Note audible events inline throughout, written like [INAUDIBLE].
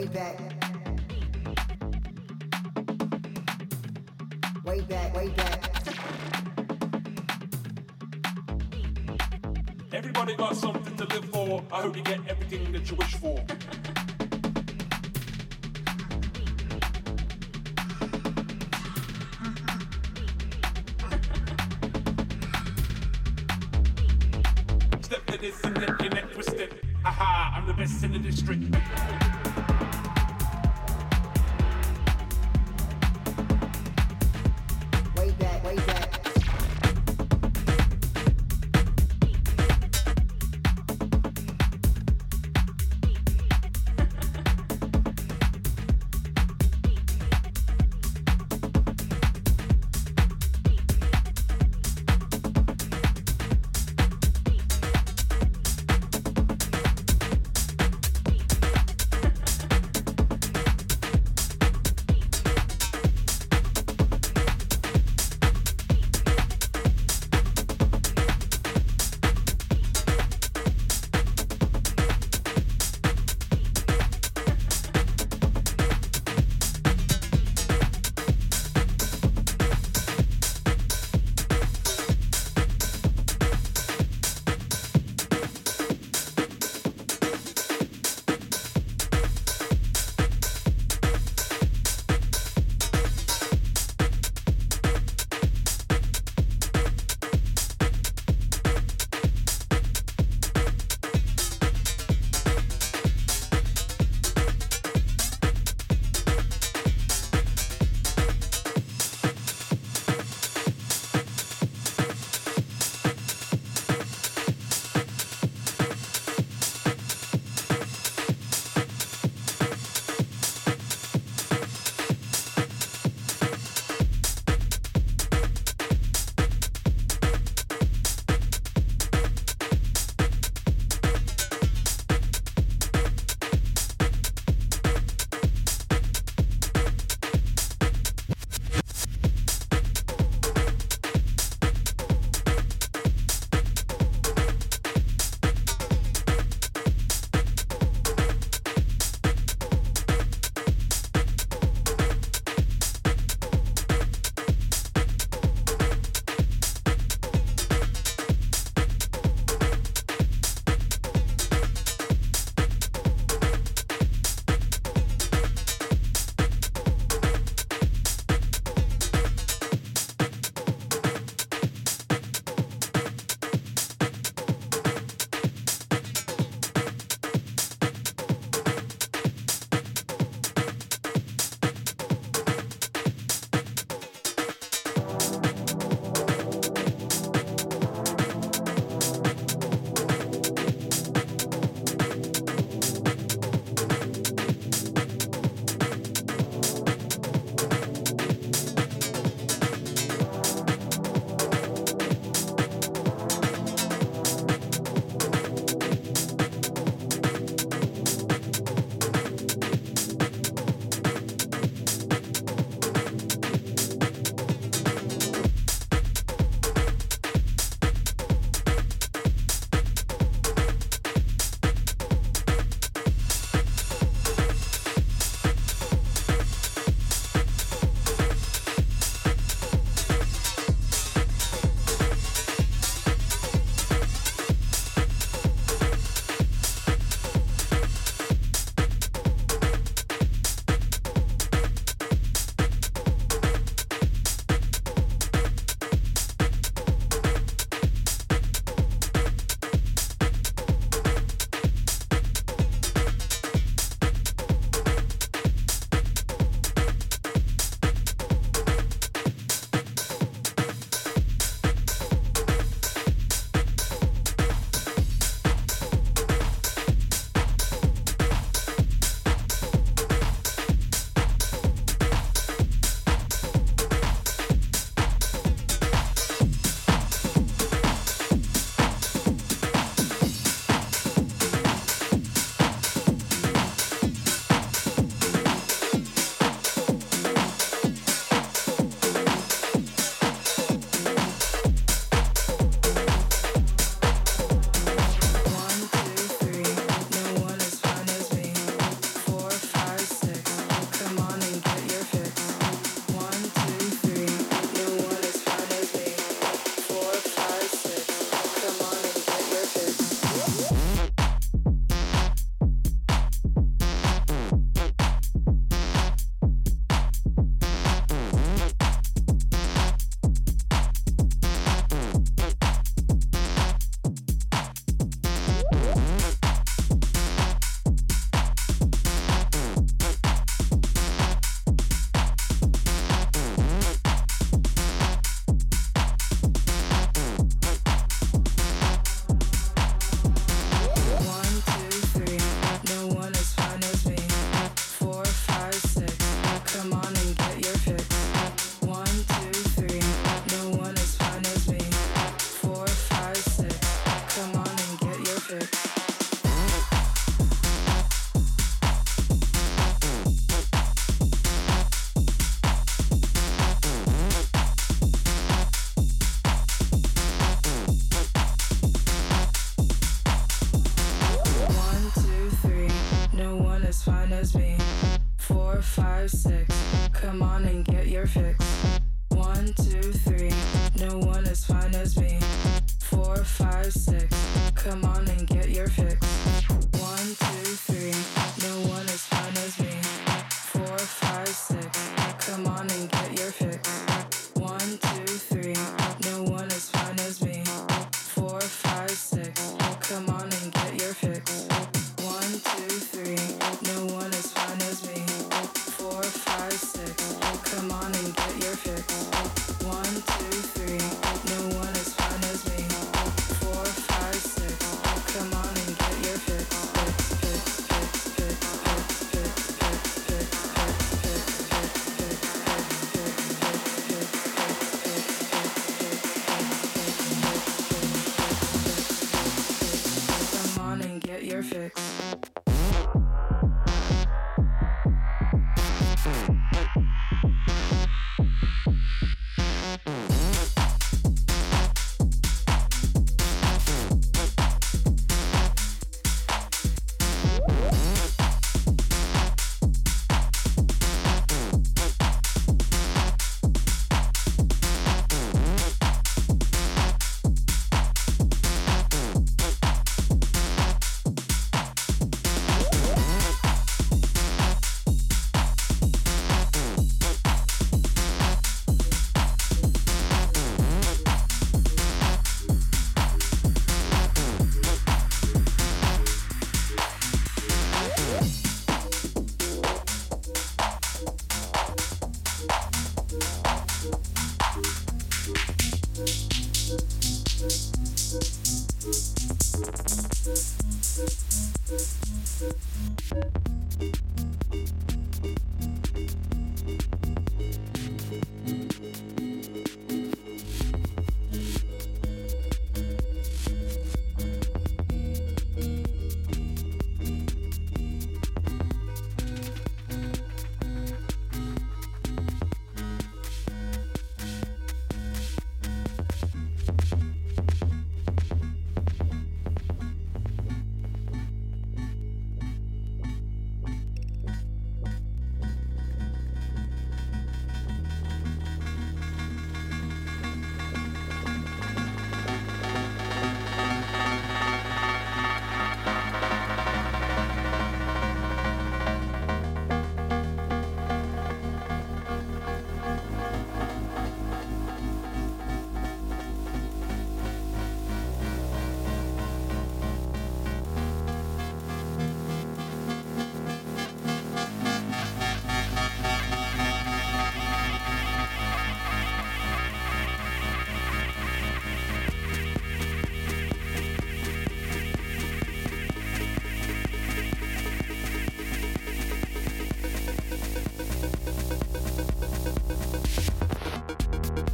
Way back. Way back, way back. Everybody got something to live for. I hope you get everything that you wish for.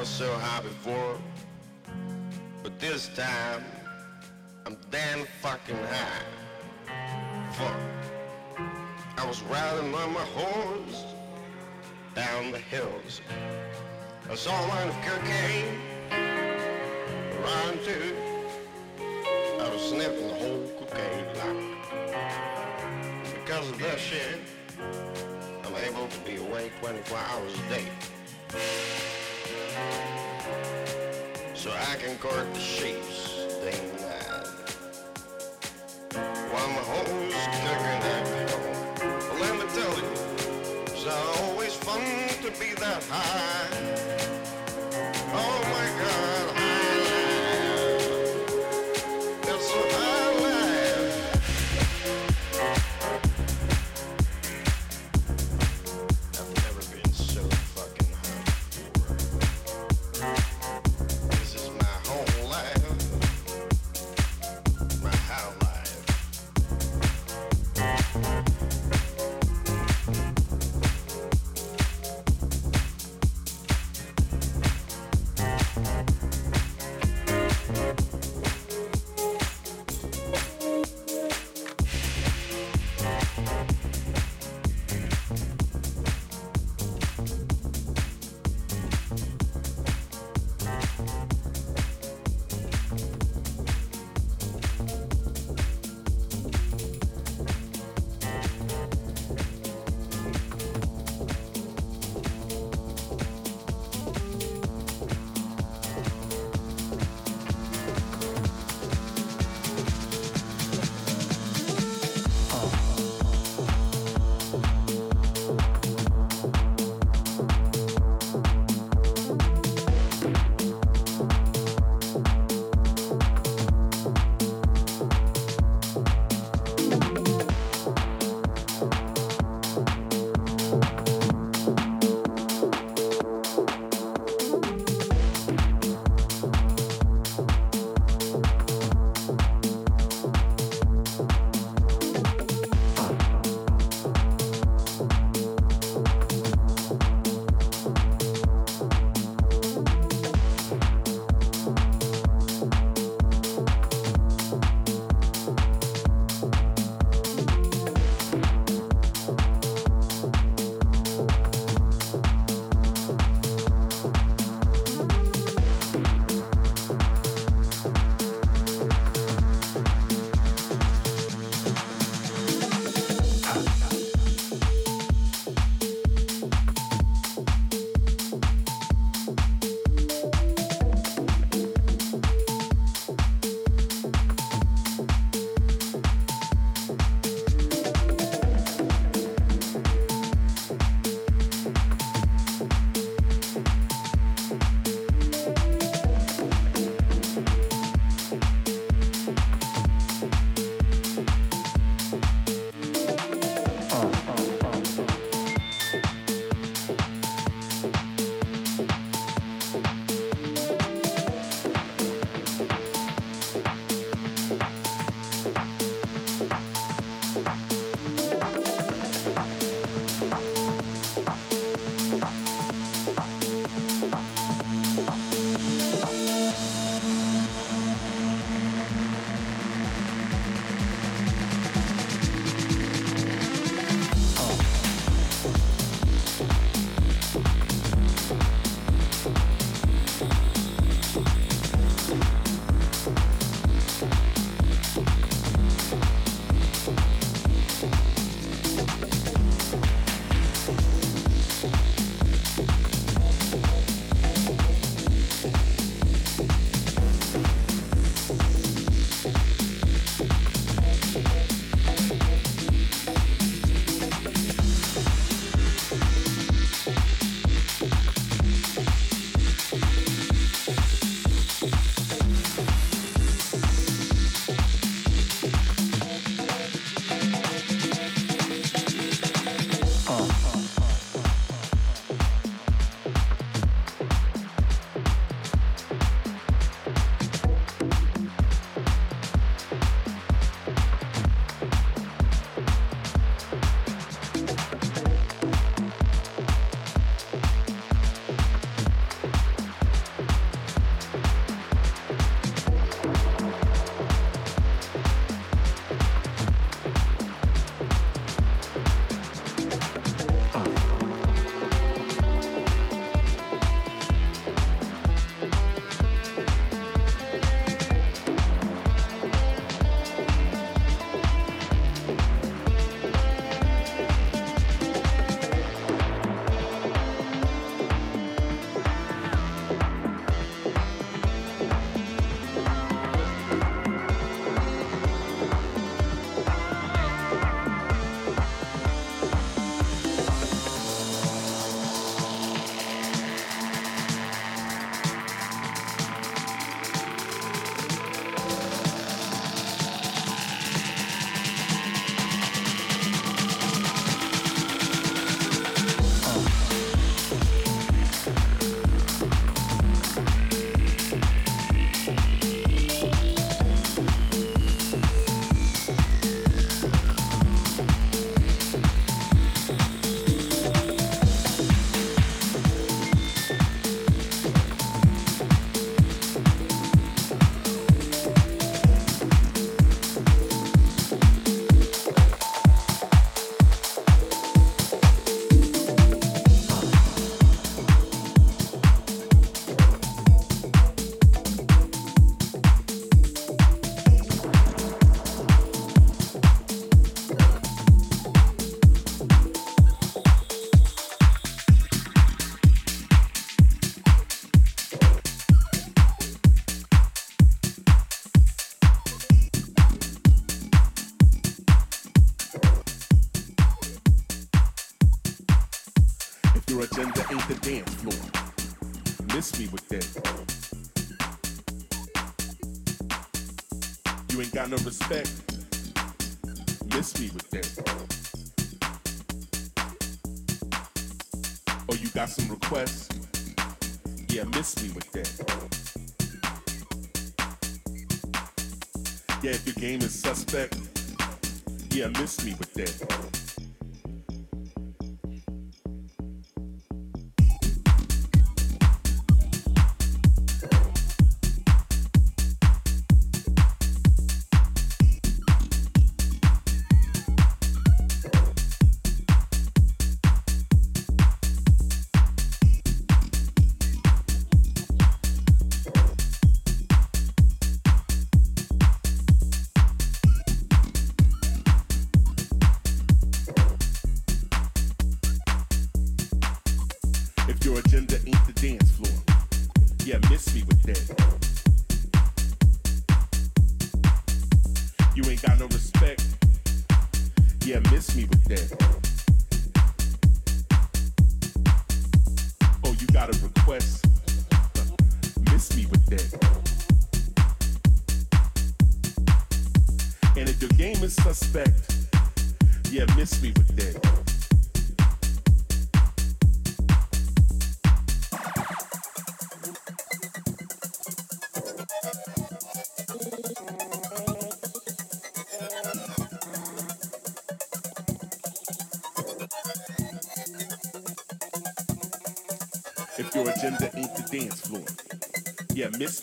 was so high before, but this time I'm damn fucking high. Fuck. I was riding on my horse down the hills. I saw a line of cocaine around too. I was sniffing the whole cocaine block. Because of that shit, I'm able to be awake 24 hours a day. Can court the agenda ain't the dance floor. Miss me with that. You ain't got no respect. Miss me with that. Oh, you got some requests? Yeah, miss me with that. Yeah, if your game is suspect, yeah, miss me with that.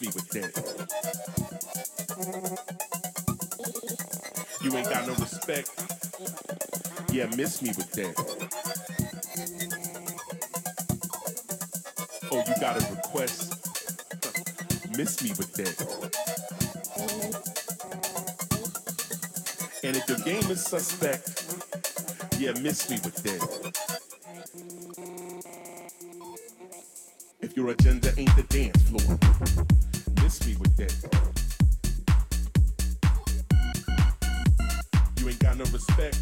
Me with that. You ain't got no respect. Yeah, miss me with that. Oh, you got a request? [LAUGHS] Miss me with that. And if your game is suspect, yeah, miss me with that. If your agenda ain't the dance floor, with. You ain't got no respect,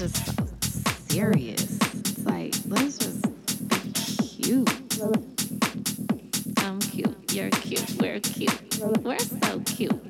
just serious. It's like, let's just be cute. I'm cute. You're cute. We're cute. We're so cute.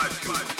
five, two.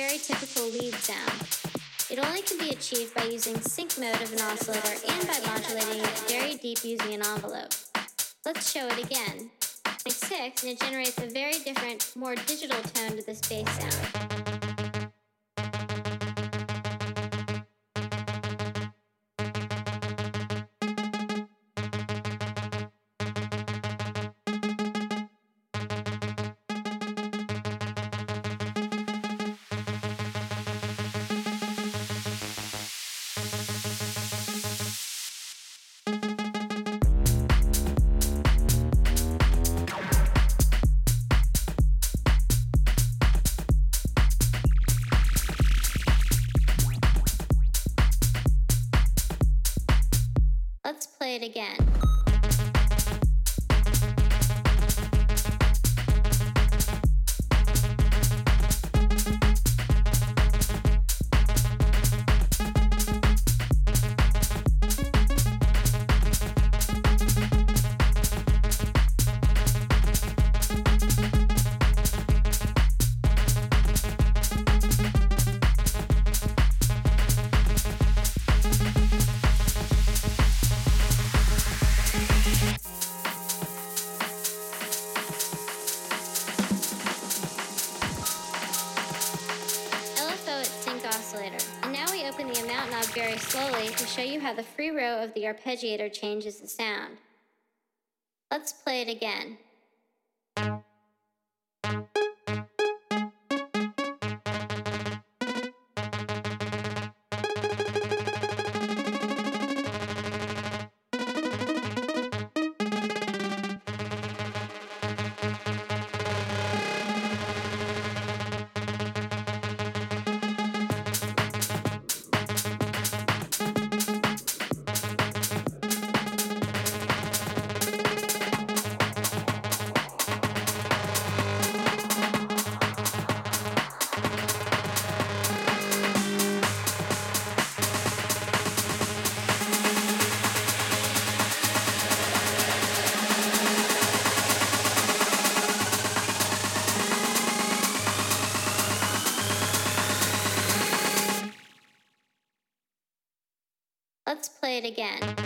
very typical lead sound. It only can be achieved by using sync mode of an oscillator and by modulating it very deep using an envelope. Let's show it again. Mix 6 and it generates a very different, more digital tone to this bass sound. How the free row of the arpeggiator changes the sound. Let's play it again. Again.